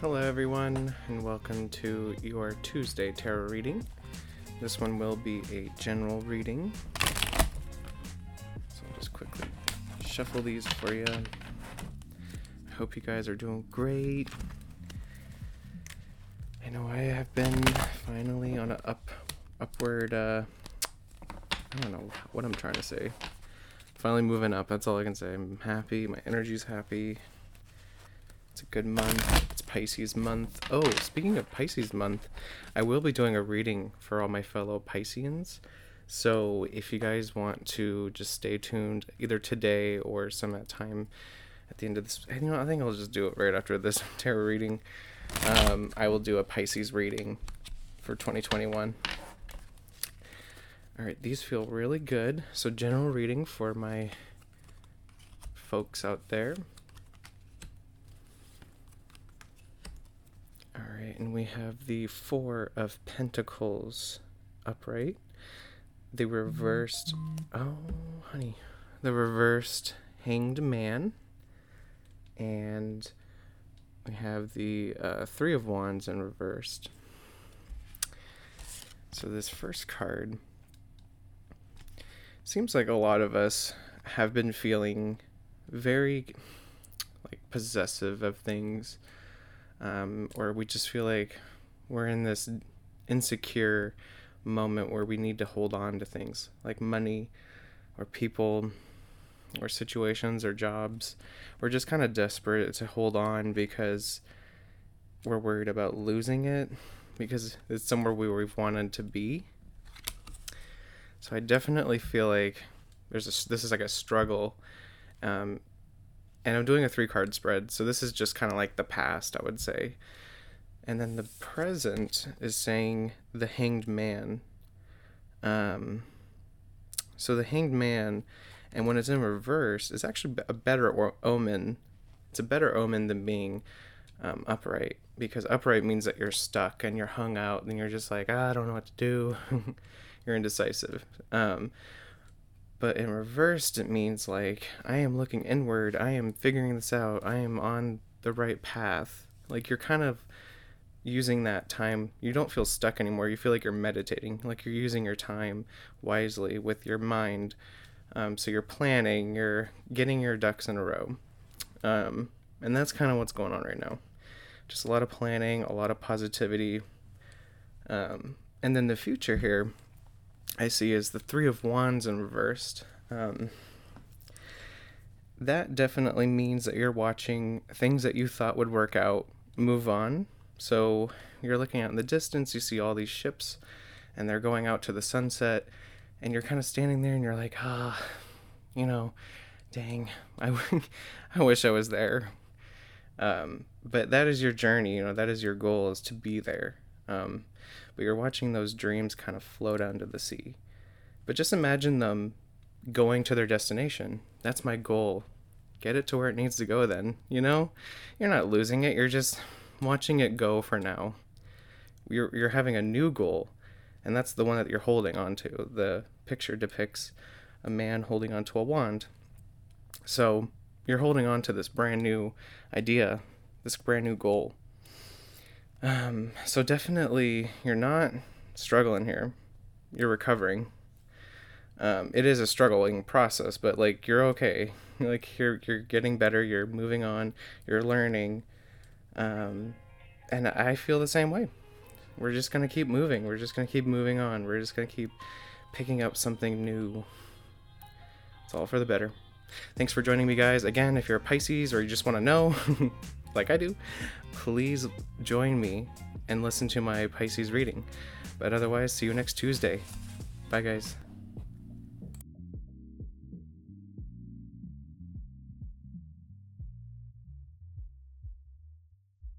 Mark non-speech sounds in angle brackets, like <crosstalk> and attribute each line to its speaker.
Speaker 1: Hello, everyone, and welcome to your Tuesday tarot reading. This one will be a general reading. So I'll just quickly shuffle these for you. I hope you guys are doing great. I know I have been finally on an up upward uh I don't know what I'm trying to say. Finally moving up, that's all I can say. I'm happy, my energy's happy. It's a good month. It's Pisces month. Oh, speaking of Pisces month, I will be doing a reading for all my fellow Pisceans. So if you guys want to just stay tuned either today or some at time at the end of this, you know, I think I'll just do it right after this <laughs> tarot reading. Um, I will do a Pisces reading for 2021. All right, these feel really good. So general reading for my folks out there. All right, and we have the Four of Pentacles upright. The reversed, oh, honey, the reversed Hanged Man. And we have the uh, Three of Wands in reversed. So, this first card seems like a lot of us have been feeling very like possessive of things um, or we just feel like we're in this insecure moment where we need to hold on to things like money or people or situations or jobs. We're just kind of desperate to hold on because we're worried about losing it because it's somewhere we, we've wanted to be. So I definitely feel like there's a, this is like a struggle um, and I'm doing a three card spread, so this is just kind of like the past, I would say. And then the present is saying the hanged man. Um, so the hanged man, and when it's in reverse, is actually a better omen. It's a better omen than being um, upright because upright means that you're stuck and you're hung out and you're just like, ah, I don't know what to do. <laughs> you're indecisive. Um, but in reversed, it means like, I am looking inward. I am figuring this out. I am on the right path. Like, you're kind of using that time. You don't feel stuck anymore. You feel like you're meditating, like you're using your time wisely with your mind. Um, so you're planning, you're getting your ducks in a row. Um, and that's kind of what's going on right now. Just a lot of planning, a lot of positivity. Um, and then the future here I see is the Three of Wands in reversed. Um, that definitely means that you're watching things that you thought would work out move on. So you're looking out in the distance, you see all these ships, and they're going out to the sunset, and you're kind of standing there and you're like, ah, you know, dang, <laughs> I, I wish I was there. Um, but that is your journey, you know, that is your goal is to be there. Um, but you're watching those dreams kind of flow down to the sea. But just imagine them going to their destination. That's my goal. Get it to where it needs to go then, you know? You're not losing it, you're just watching it go for now. You're you're having a new goal, and that's the one that you're holding on to. The picture depicts a man holding onto a wand. So, you're holding on to this brand new idea, this brand new goal. Um, so definitely you're not struggling here. You're recovering. Um, it is a struggling process, but like you're okay. <laughs> Like you're you're getting better. You're moving on. You're learning. Um, and I feel the same way. We're just gonna keep moving. We're just gonna keep moving on. We're just gonna keep picking up something new. It's all for the better. Thanks for joining me, guys. Again, if you're a Pisces or you just want to know, <laughs> like I do, please join me and listen to my Pisces reading. But otherwise, see you next Tuesday. Bye, guys.